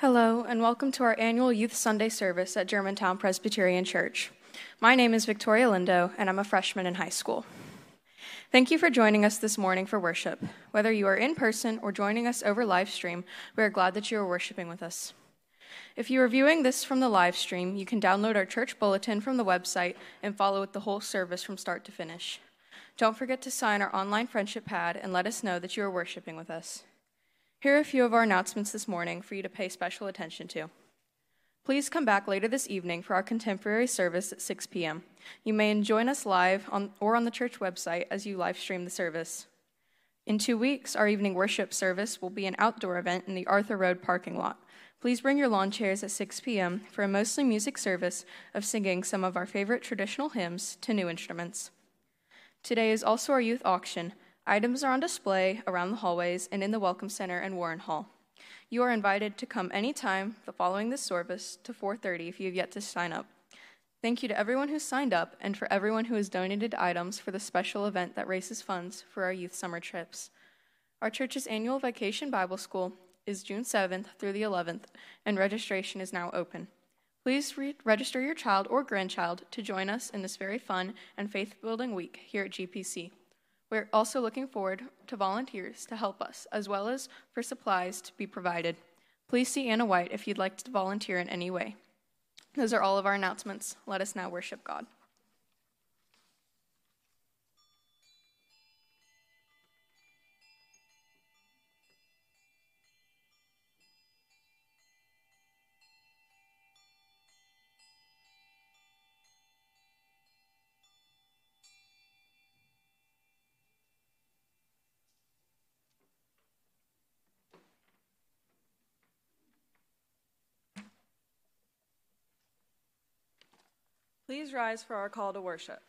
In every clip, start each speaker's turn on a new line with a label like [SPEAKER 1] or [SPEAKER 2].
[SPEAKER 1] Hello, and welcome to our annual Youth Sunday service at Germantown Presbyterian Church. My name is Victoria Lindo, and I'm a freshman in high school. Thank you for joining us this morning for worship. Whether you are in person or joining us over live stream, we are glad that you are worshiping with us. If you are viewing this from the live stream, you can download our church bulletin from the website and follow with the whole service from start to finish. Don't forget to sign our online friendship pad and let us know that you are worshiping with us. Here are a few of our announcements this morning for you to pay special attention to. Please come back later this evening for our contemporary service at 6 p.m. You may join us live on, or on the church website as you live stream the service. In two weeks, our evening worship service will be an outdoor event in the Arthur Road parking lot. Please bring your lawn chairs at 6 p.m. for a mostly music service of singing some of our favorite traditional hymns to new instruments. Today is also our youth auction, Items are on display around the hallways and in the Welcome Center and Warren Hall. You are invited to come anytime the following this service to 4:30 if you have yet to sign up. Thank you to everyone who signed up and for everyone who has donated items for the special event that raises funds for our youth summer trips. Our church's annual vacation Bible school is June 7th through the 11th, and registration is now open. Please re- register your child or grandchild to join us in this very fun and faith building week here at GPC. We're also looking forward to volunteers to help us, as well as for supplies to be provided. Please see Anna White if you'd like to volunteer in any way. Those are all of our announcements. Let us now worship God.
[SPEAKER 2] Please rise for our call to worship.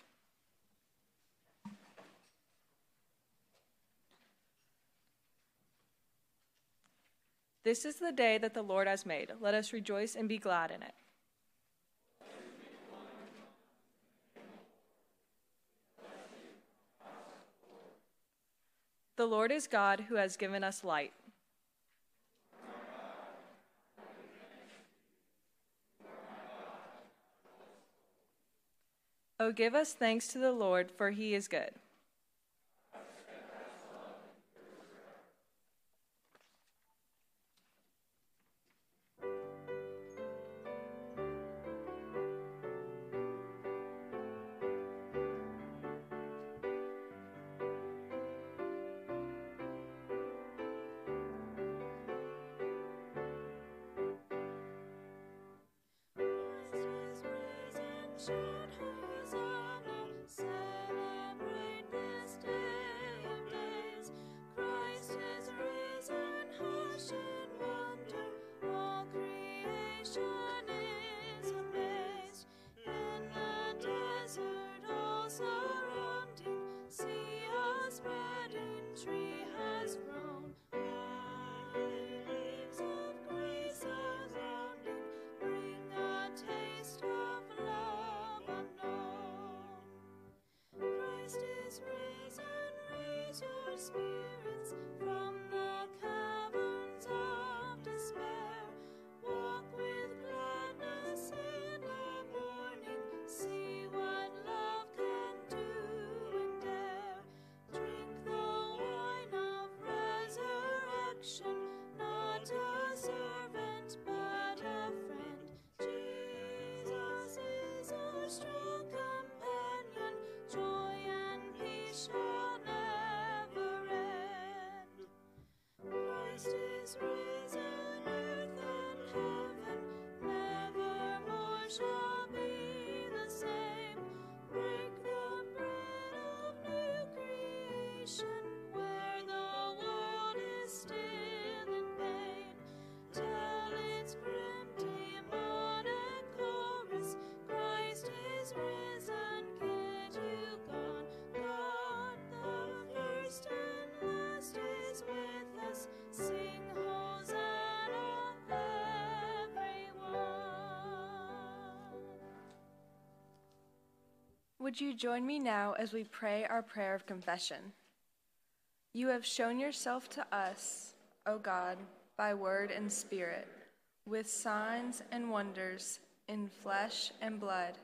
[SPEAKER 2] This is the day that the Lord has made. Let us rejoice and be glad in it. The Lord is God who has given us light. Oh, give us thanks to the Lord, for he is good. treasure.
[SPEAKER 3] shall Would you join me now as we pray our prayer of confession? You have shown yourself to us, O God, by word and spirit. with signs and wonders in flesh and blood,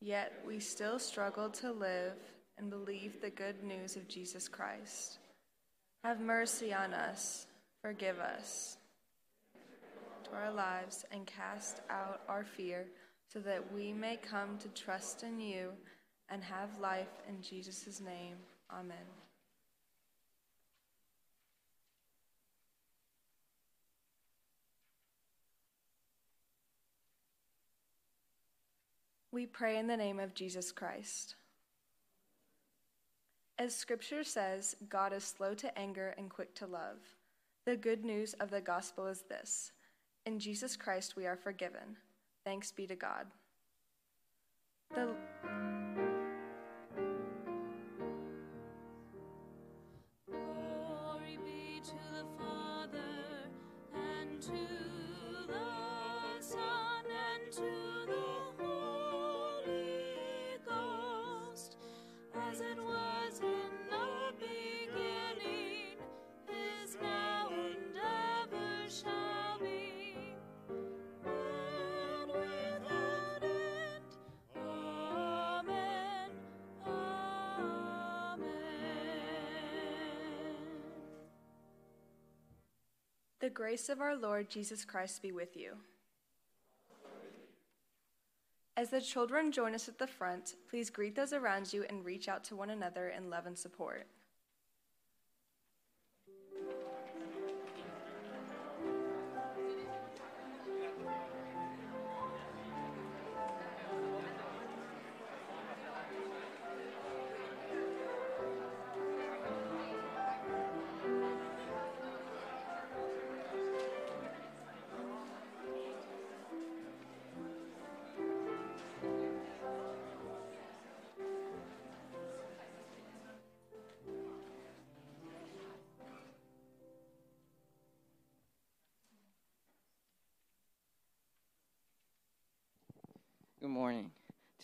[SPEAKER 3] yet we still struggle to live and believe the good news of Jesus Christ. Have mercy on us, forgive us to our lives, and cast out our fear so that we may come to trust in you and have life in Jesus' name. Amen. We pray in the name of Jesus Christ. As scripture says, God is slow to anger and quick to love. The good news of the gospel is this in Jesus Christ we are forgiven. Thanks be to God. The to The grace of our Lord Jesus Christ be with you. As the children join us at the front, please greet those around you and reach out to one another in love and support.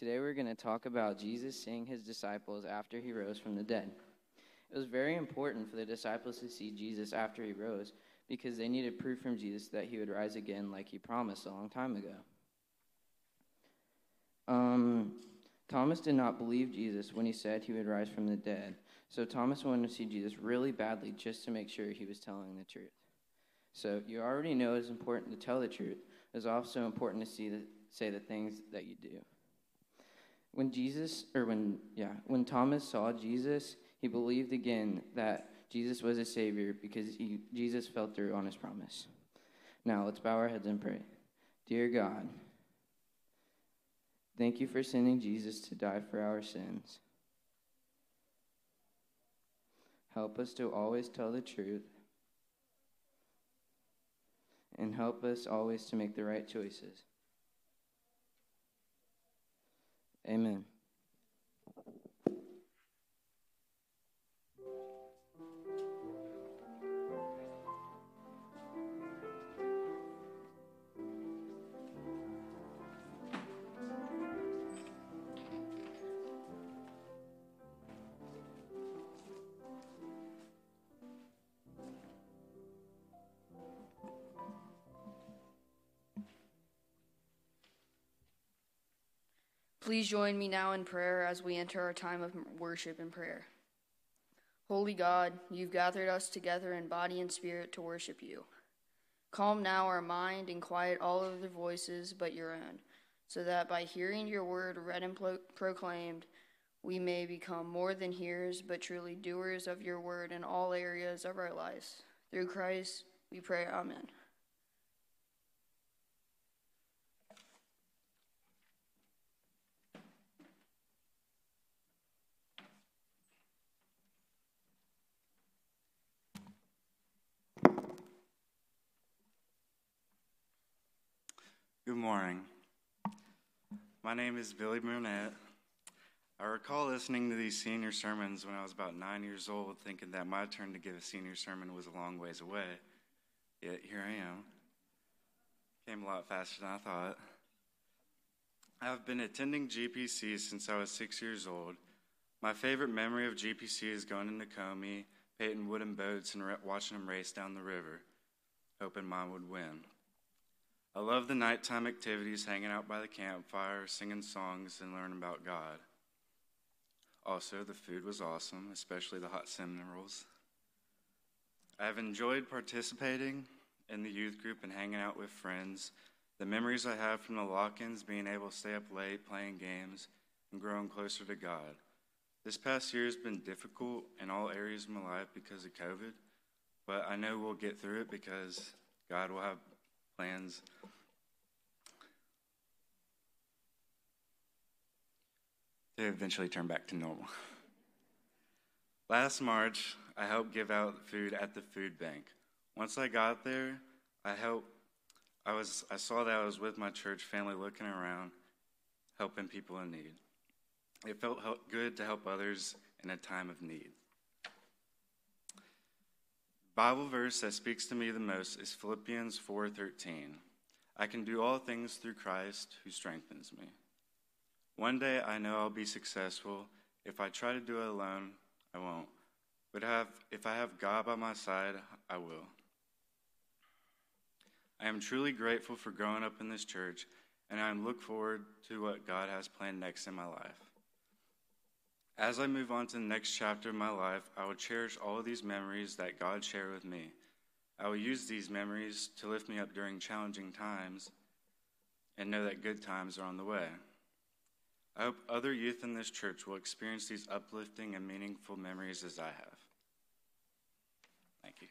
[SPEAKER 4] Today we're going to talk about Jesus seeing his disciples after he rose from the dead. It was very important for the disciples to see Jesus after he rose because they needed proof from Jesus that he would rise again like he promised a long time ago. Um, Thomas did not believe Jesus when he said he would rise from the dead, so Thomas wanted to see Jesus really badly just to make sure he was telling the truth. So you already know it's important to tell the truth. It's also important to see the say the things that you do. When Jesus, or when, yeah, when Thomas saw Jesus, he believed again that Jesus was a Savior because he, Jesus fell through on his promise. Now, let's bow our heads and pray. Dear God, thank you for sending Jesus to die for our sins. Help us to always tell the truth. And help us always to make the right choices. Amen.
[SPEAKER 5] Please join me now in prayer as we enter our time of worship and prayer. Holy God, you've gathered us together in body and spirit to worship you. Calm now our mind and quiet all other voices but your own, so that by hearing your word read and pro- proclaimed, we may become more than hearers but truly doers of your word in all areas of our lives. Through Christ, we pray, Amen.
[SPEAKER 6] Good morning. My name is Billy Burnett. I recall listening to these senior sermons when I was about nine years old, thinking that my turn to give a senior sermon was a long ways away. Yet here I am. Came a lot faster than I thought. I've been attending GPC since I was six years old. My favorite memory of GPC is going into Comey, painting wooden boats, and watching them race down the river, hoping mine would win. I love the nighttime activities, hanging out by the campfire, singing songs, and learning about God. Also, the food was awesome, especially the hot cinnamon rolls. I have enjoyed participating in the youth group and hanging out with friends. The memories I have from the lock ins, being able to stay up late playing games, and growing closer to God. This past year has been difficult in all areas of my life because of COVID, but I know we'll get through it because God will have plans. To eventually turn back to normal. Last March, I helped give out food at the food bank. Once I got there, I helped. I was. I saw that I was with my church family, looking around, helping people in need. It felt good to help others in a time of need. Bible verse that speaks to me the most is Philippians 4:13. I can do all things through Christ who strengthens me. One day I know I'll be successful. If I try to do it alone, I won't. But have, if I have God by my side, I will. I am truly grateful for growing up in this church, and I look forward to what God has planned next in my life. As I move on to the next chapter of my life, I will cherish all of these memories that God shared with me. I will use these memories to lift me up during challenging times and know that good times are on the way. I hope other youth in this church will experience these uplifting and meaningful memories as I have. Thank you.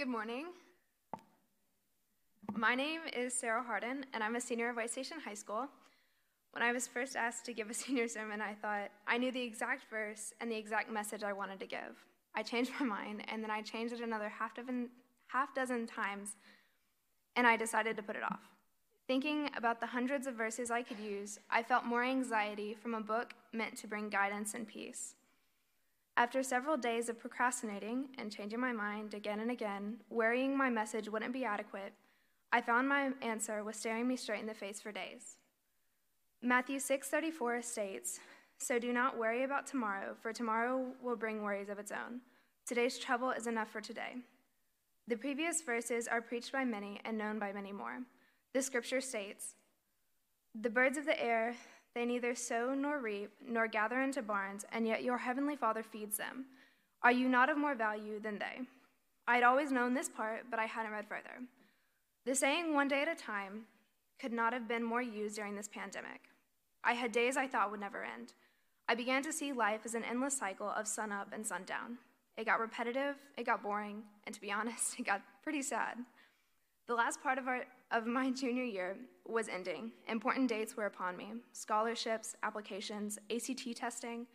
[SPEAKER 7] Good morning. My name is Sarah Harden, and I'm a senior at White Station High School. When I was first asked to give a senior sermon, I thought I knew the exact verse and the exact message I wanted to give. I changed my mind, and then I changed it another half dozen, half dozen times, and I decided to put it off. Thinking about the hundreds of verses I could use, I felt more anxiety from a book meant to bring guidance and peace. After several days of procrastinating and changing my mind again and again, worrying my message wouldn't be adequate, I found my answer was staring me straight in the face for days. Matthew 6:34 states, "So do not worry about tomorrow, for tomorrow will bring worries of its own. Today's trouble is enough for today." The previous verses are preached by many and known by many more. The scripture states, "The birds of the air they neither sow nor reap, nor gather into barns, and yet your heavenly Father feeds them. Are you not of more value than they? I had always known this part, but I hadn't read further. The saying, one day at a time, could not have been more used during this pandemic. I had days I thought would never end. I began to see life as an endless cycle of sun up and sundown. It got repetitive, it got boring, and to be honest, it got pretty sad. The last part of, our, of my junior year was ending. Important dates were upon me scholarships, applications, ACT testing.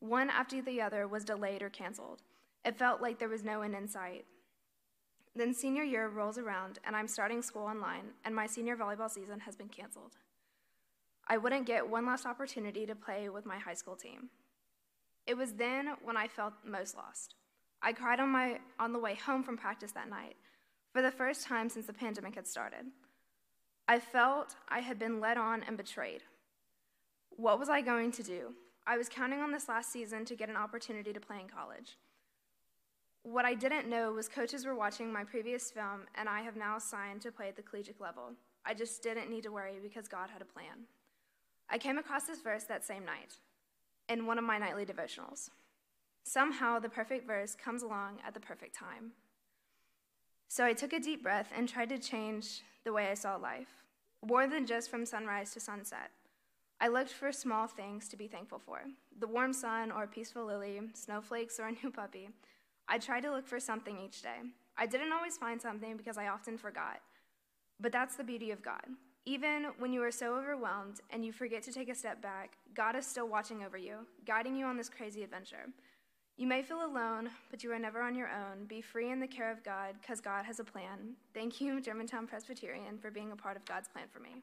[SPEAKER 7] One after the other was delayed or canceled. It felt like there was no end in sight. Then senior year rolls around, and I'm starting school online, and my senior volleyball season has been canceled. I wouldn't get one last opportunity to play with my high school team. It was then when I felt most lost. I cried on, my, on the way home from practice that night for the first time since the pandemic had started. I felt I had been led on and betrayed. What was I going to do? I was counting on this last season to get an opportunity to play in college. What I didn't know was coaches were watching my previous film, and I have now signed to play at the collegiate level. I just didn't need to worry because God had a plan. I came across this verse that same night in one of my nightly devotionals. Somehow, the perfect verse comes along at the perfect time. So I took a deep breath and tried to change the way I saw life, more than just from sunrise to sunset. I looked for small things to be thankful for the warm sun or a peaceful lily, snowflakes or a new puppy. I tried to look for something each day. I didn't always find something because I often forgot. But that's the beauty of God. Even when you are so overwhelmed and you forget to take a step back, God is still watching over you, guiding you on this crazy adventure. You may feel alone, but you are never on your own. Be free in the care of God, because God has a plan. Thank you, Germantown Presbyterian, for being a part of God's plan for me.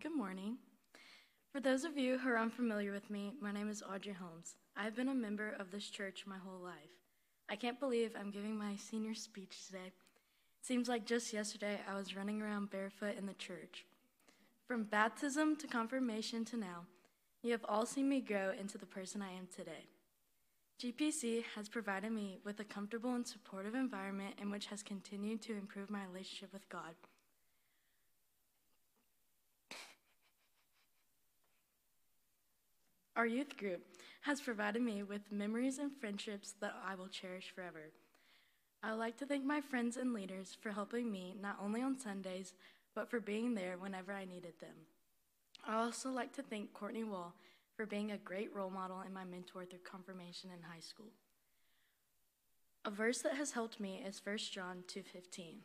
[SPEAKER 8] Good morning. For those of you who are unfamiliar with me, my name is Audrey Holmes. I've been a member of this church my whole life. I can't believe I'm giving my senior speech today. It Seems like just yesterday I was running around barefoot in the church. From baptism to confirmation to now, you have all seen me grow into the person I am today. GPC has provided me with a comfortable and supportive environment in which has continued to improve my relationship with God. Our youth group has provided me with memories and friendships that I will cherish forever. I would like to thank my friends and leaders for helping me not only on Sundays, but for being there whenever I needed them. I also like to thank Courtney Wall for being a great role model and my mentor through confirmation in high school. A verse that has helped me is 1 John 2:15.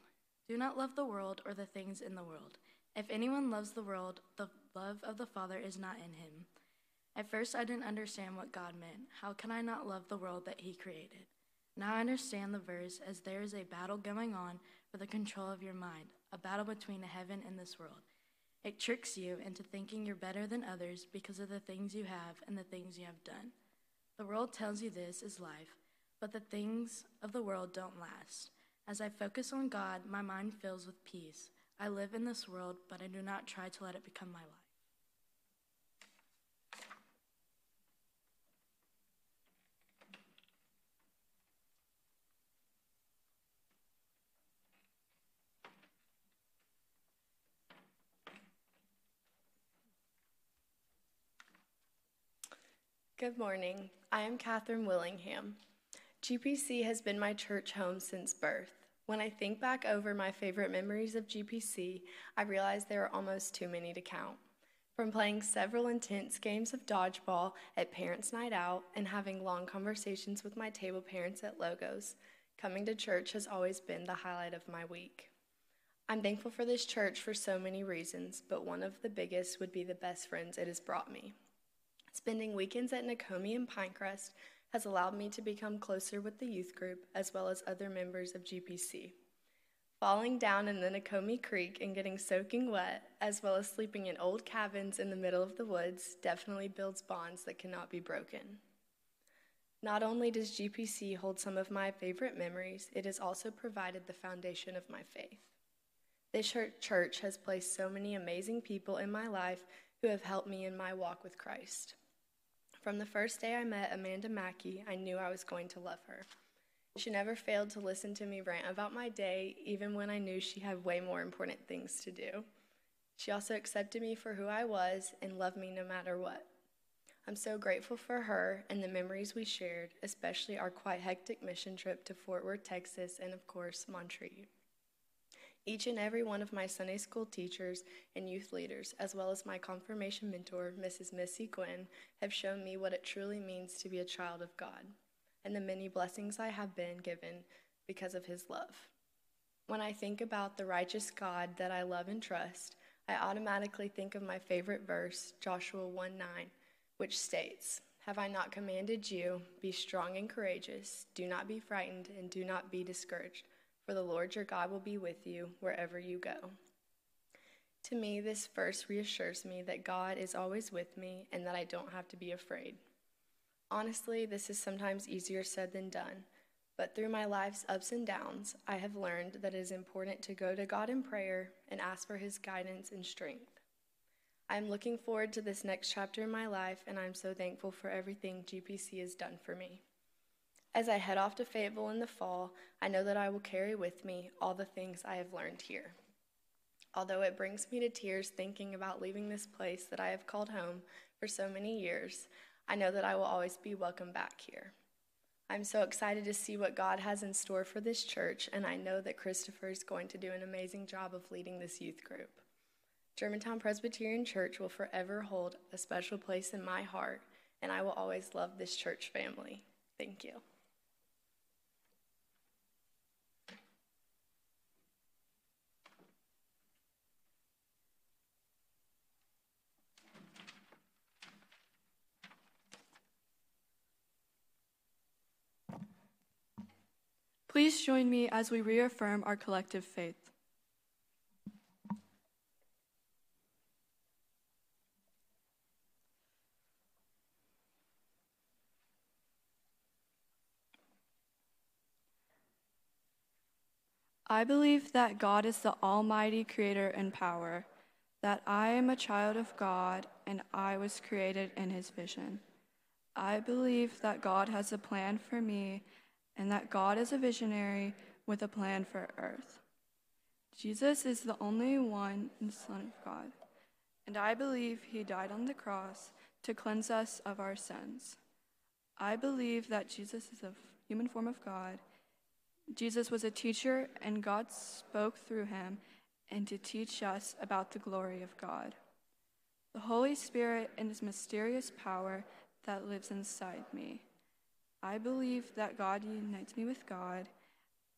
[SPEAKER 8] Do not love the world or the things in the world. If anyone loves the world, the love of the Father is not in him. At first, I didn't understand what God meant. How can I not love the world that He created? Now I understand the verse as there is a battle going on for the control of your mind, a battle between heaven and this world. It tricks you into thinking you're better than others because of the things you have and the things you have done. The world tells you this is life, but the things of the world don't last. As I focus on God, my mind fills with peace. I live in this world, but I do not try to let it become my life.
[SPEAKER 9] Good morning. I am Catherine Willingham. GPC has been my church home since birth. When I think back over my favorite memories of GPC, I realize there are almost too many to count. From playing several intense games of dodgeball at Parents' Night Out and having long conversations with my table parents at Logos, coming to church has always been the highlight of my week. I'm thankful for this church for so many reasons, but one of the biggest would be the best friends it has brought me. Spending weekends at Nacome and Pinecrest has allowed me to become closer with the youth group as well as other members of GPC. Falling down in the Nacome Creek and getting soaking wet, as well as sleeping in old cabins in the middle of the woods, definitely builds bonds that cannot be broken. Not only does GPC hold some of my favorite memories, it has also provided the foundation of my faith. This church has placed so many amazing people in my life who have helped me in my walk with Christ. From the first day I met Amanda Mackey, I knew I was going to love her. She never failed to listen to me rant about my day, even when I knew she had way more important things to do. She also accepted me for who I was and loved me no matter what. I'm so grateful for her and the memories we shared, especially our quite hectic mission trip to Fort Worth, Texas, and of course, Montreat. Each and every one of my Sunday school teachers and youth leaders, as well as my confirmation mentor, Mrs. Missy Gwynn, have shown me what it truly means to be a child of God and the many blessings I have been given because of His love. When I think about the righteous God that I love and trust, I automatically think of my favorite verse, Joshua 1 9, which states, Have I not commanded you, be strong and courageous, do not be frightened, and do not be discouraged? For the Lord your God will be with you wherever you go. To me, this verse reassures me that God is always with me and that I don't have to be afraid. Honestly, this is sometimes easier said than done, but through my life's ups and downs, I have learned that it is important to go to God in prayer and ask for His guidance and strength. I am looking forward to this next chapter in my life, and I'm so thankful for everything GPC has done for me. As I head off to Fayetteville in the fall, I know that I will carry with me all the things I have learned here. Although it brings me to tears thinking about leaving this place that I have called home for so many years, I know that I will always be welcome back here. I'm so excited to see what God has in store for this church, and I know that Christopher is going to do an amazing job of leading this youth group. Germantown Presbyterian Church will forever hold a special place in my heart, and I will always love this church family. Thank you.
[SPEAKER 1] Please join me as we reaffirm our collective faith.
[SPEAKER 10] I believe that God is the Almighty Creator and Power, that I am a child of God and I was created in His vision. I believe that God has a plan for me and that God is a visionary with a plan for earth. Jesus is the only one the Son of God, and I believe He died on the cross to cleanse us of our sins. I believe that Jesus is a human form of God. Jesus was a teacher, and God spoke through him and to teach us about the glory of God. The Holy Spirit and his mysterious power that lives inside me. I believe that God unites me with God.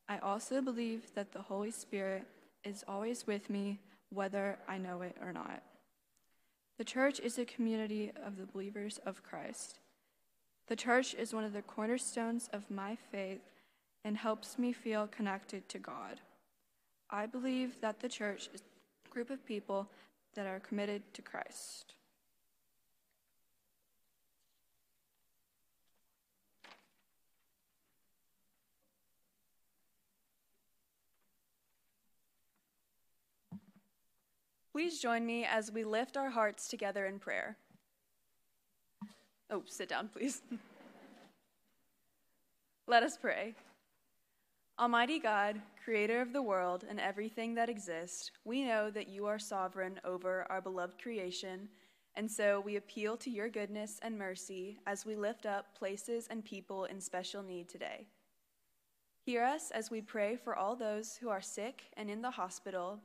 [SPEAKER 10] I also believe that the Holy Spirit is always with me, whether I know it or not. The church is a community of the believers of Christ. The church is one of the cornerstones of my faith and helps me feel connected to God. I believe that the church is a group of people that are committed to Christ.
[SPEAKER 3] Please join me as we lift our hearts together in prayer. Oh, sit down, please. Let us pray. Almighty God, creator of the world and everything that exists, we know that you are sovereign over our beloved creation, and so we appeal to your goodness and mercy as we lift up places and people in special need today. Hear us as we pray for all those who are sick and in the hospital,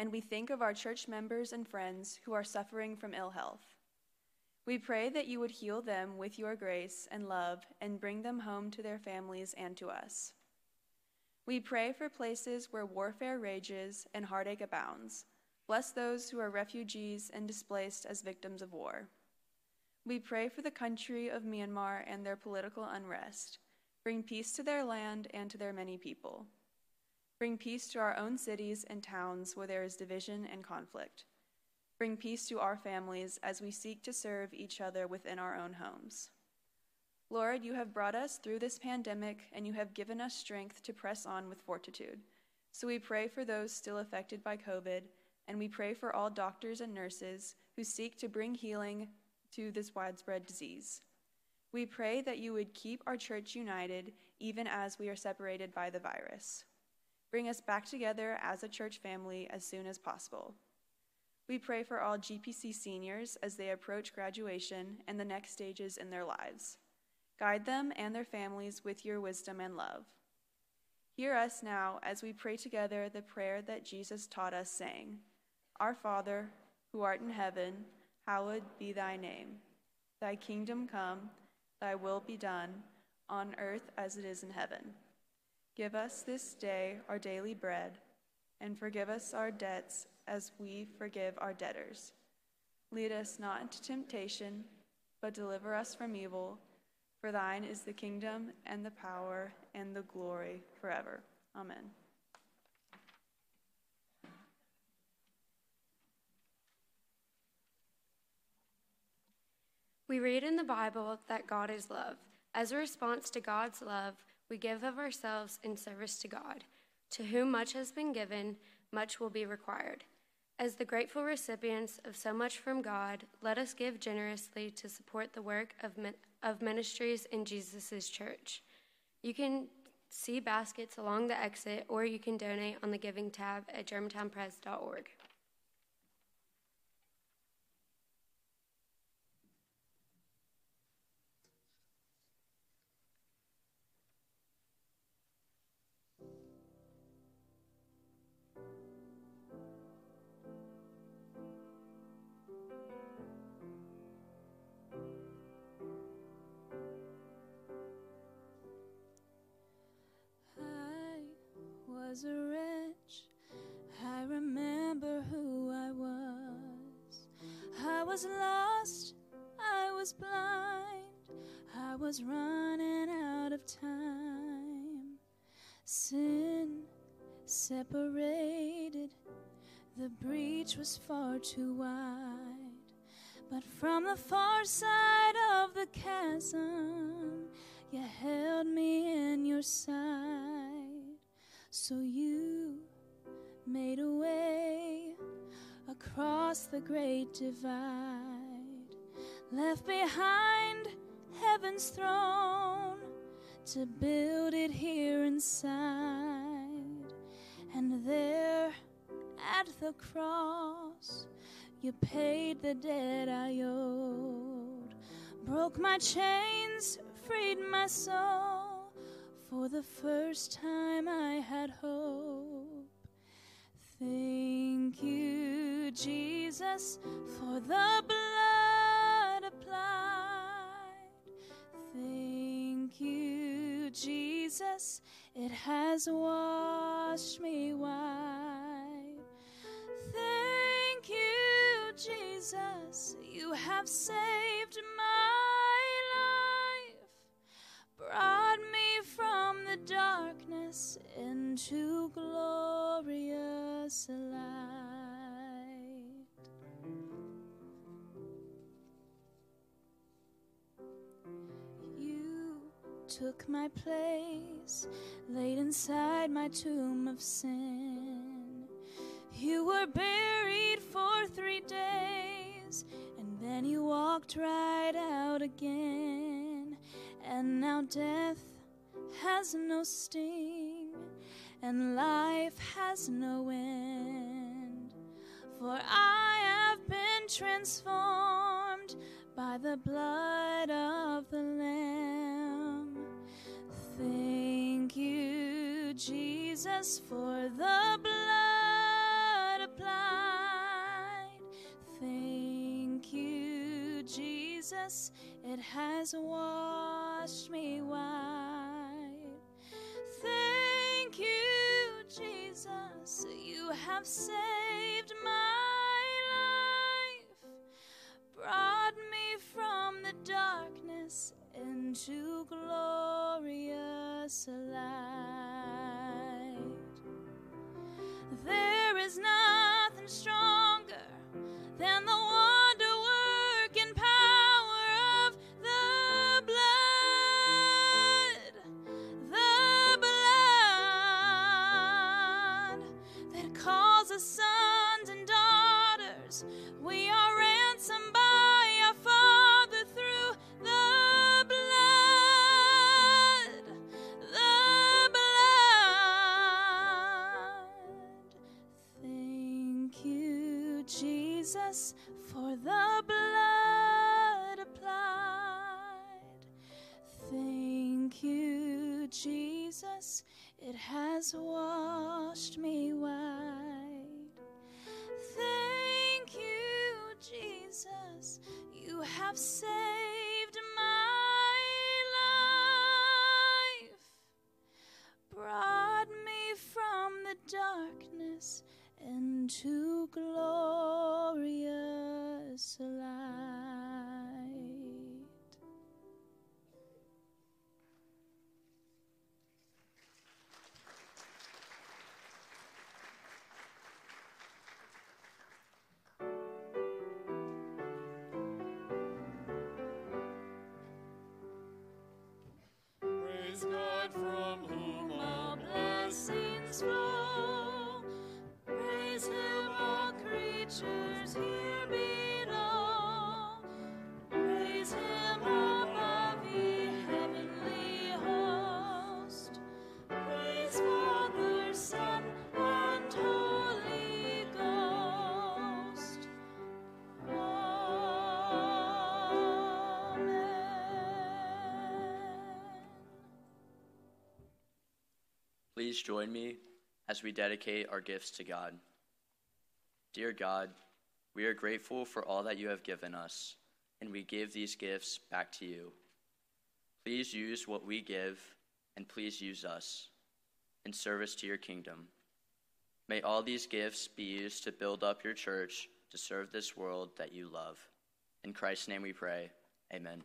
[SPEAKER 3] and we think of our church members and friends who are suffering from ill health. We pray that you would heal them with your grace and love and bring them home to their families and to us. We pray for places where warfare rages and heartache abounds. Bless those who are refugees and displaced as victims of war. We pray for the country of Myanmar and their political unrest. Bring peace to their land and to their many people. Bring peace to our own cities and towns where there is division and conflict. Bring peace to our families as we seek to serve each other within our own homes. Lord, you have brought us through this pandemic and you have given us strength to press on with fortitude. So we pray for those still affected by COVID, and we pray for all doctors and nurses who seek to bring healing to this widespread disease. We pray that you would keep our church united even as we are separated by the virus. Bring us back together as a church family as soon as possible. We pray for all GPC seniors as they approach graduation and the next stages in their lives. Guide them and their families with your wisdom and love. Hear us now as we pray together the prayer that Jesus taught us, saying, Our Father, who art in heaven, hallowed be thy name. Thy kingdom come, thy will be done, on earth as it is in heaven. Give us this day our daily bread, and forgive us our debts as we forgive our debtors. Lead us not into temptation, but deliver us from evil. For thine is the kingdom, and the power, and the glory forever. Amen.
[SPEAKER 11] We read in the Bible that God is love. As a response to God's love, we give of ourselves in service to God. To whom much has been given, much will be required. As the grateful recipients of so much from God, let us give generously to support the work of, of ministries in Jesus' church. You can see baskets along the exit, or you can donate on the Giving tab at germantownpres.org.
[SPEAKER 2] was lost, I was blind, I was running out of time. Sin separated, the breach was far too wide. But from the far side of the chasm, you held me in your sight. So you the great divide, left behind heaven's throne to build it here inside. And there at the cross, you paid the debt I owed, broke my chains, freed my soul. For the first time, I had hope. Thank you, Jesus, for the blood applied. Thank you, Jesus, it has washed me white. Thank you, Jesus, you have saved my took my place, laid inside my tomb of sin. You were buried for three days, and then you walked right out again. And now death has no sting, and life has no end. For I have been transformed by the blood Jesus, for the blood applied. Thank you, Jesus, it has washed me white. Thank you, Jesus, you have saved my life, brought me from the darkness into glorious light. There
[SPEAKER 12] God from whom all
[SPEAKER 2] blessings flow. Praise Him, all creatures
[SPEAKER 13] join me as we dedicate our gifts to God. Dear God, we are grateful for all that you have given us, and we give these gifts back to you. Please use what we give, and please use us in service to your kingdom. May all these gifts be used to build up your church to serve this world that you love. In Christ's name we pray. Amen.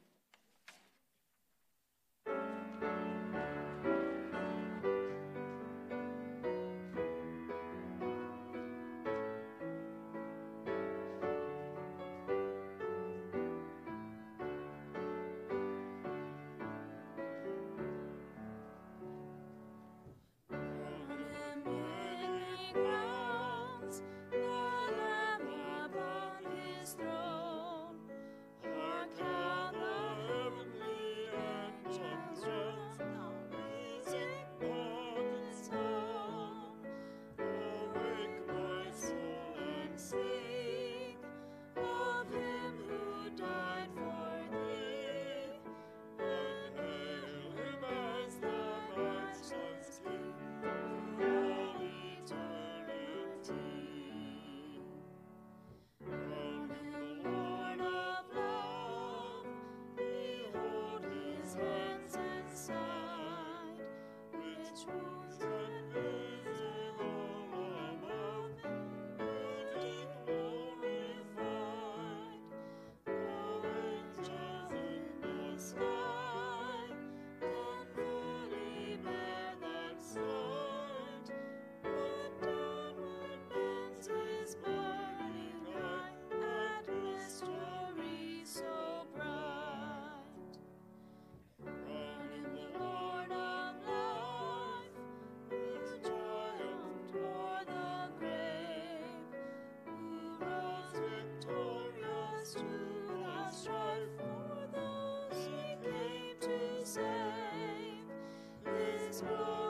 [SPEAKER 13] His glory.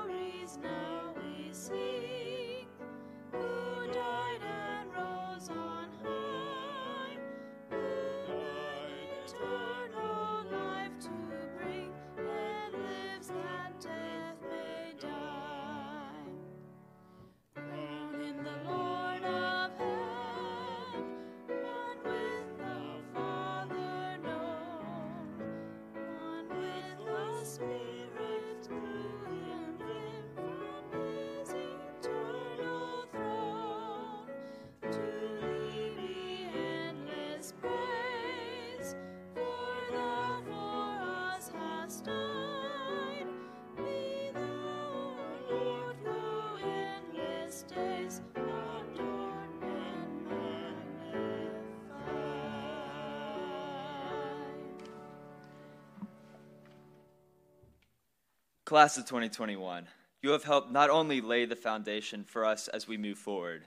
[SPEAKER 14] Class of 2021, you have helped not only lay the foundation for us as we move forward,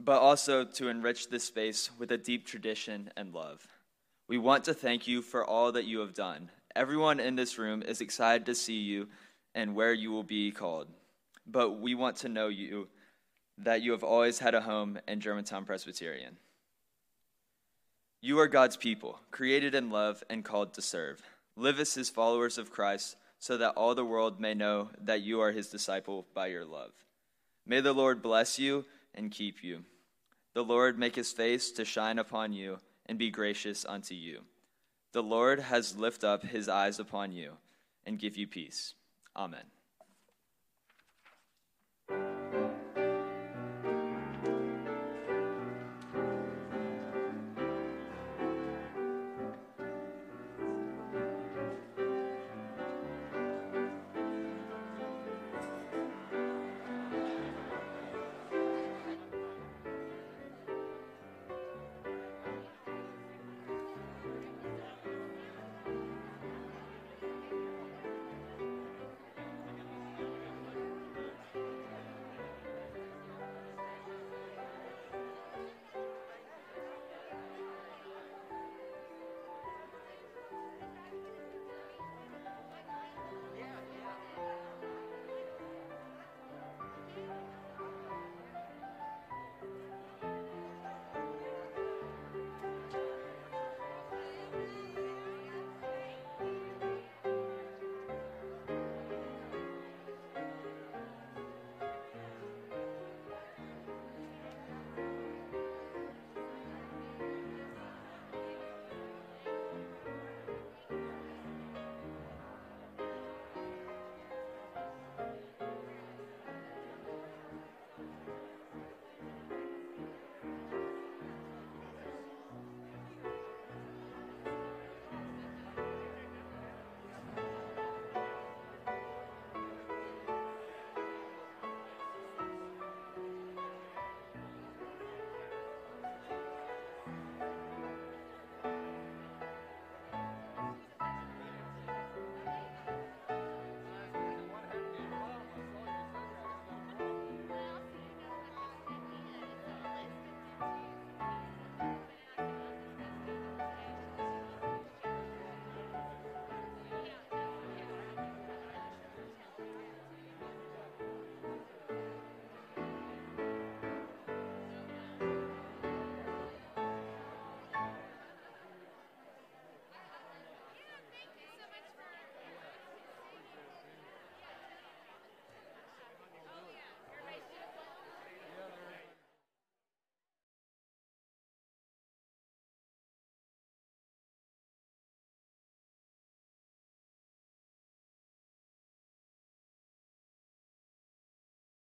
[SPEAKER 14] but also to enrich this space with a deep tradition and love. We want to thank you for all that you have done. Everyone in this room is excited to see you and where you will be called. But we want to know you that you have always had a home in Germantown Presbyterian. You are God's people, created in love and called to serve. Live as his followers of Christ so that all the world may know that you are his disciple by your love. May the Lord bless you and keep you. The Lord make his face to shine upon you and be gracious unto you. The Lord has lift up his eyes upon you and give you peace. Amen.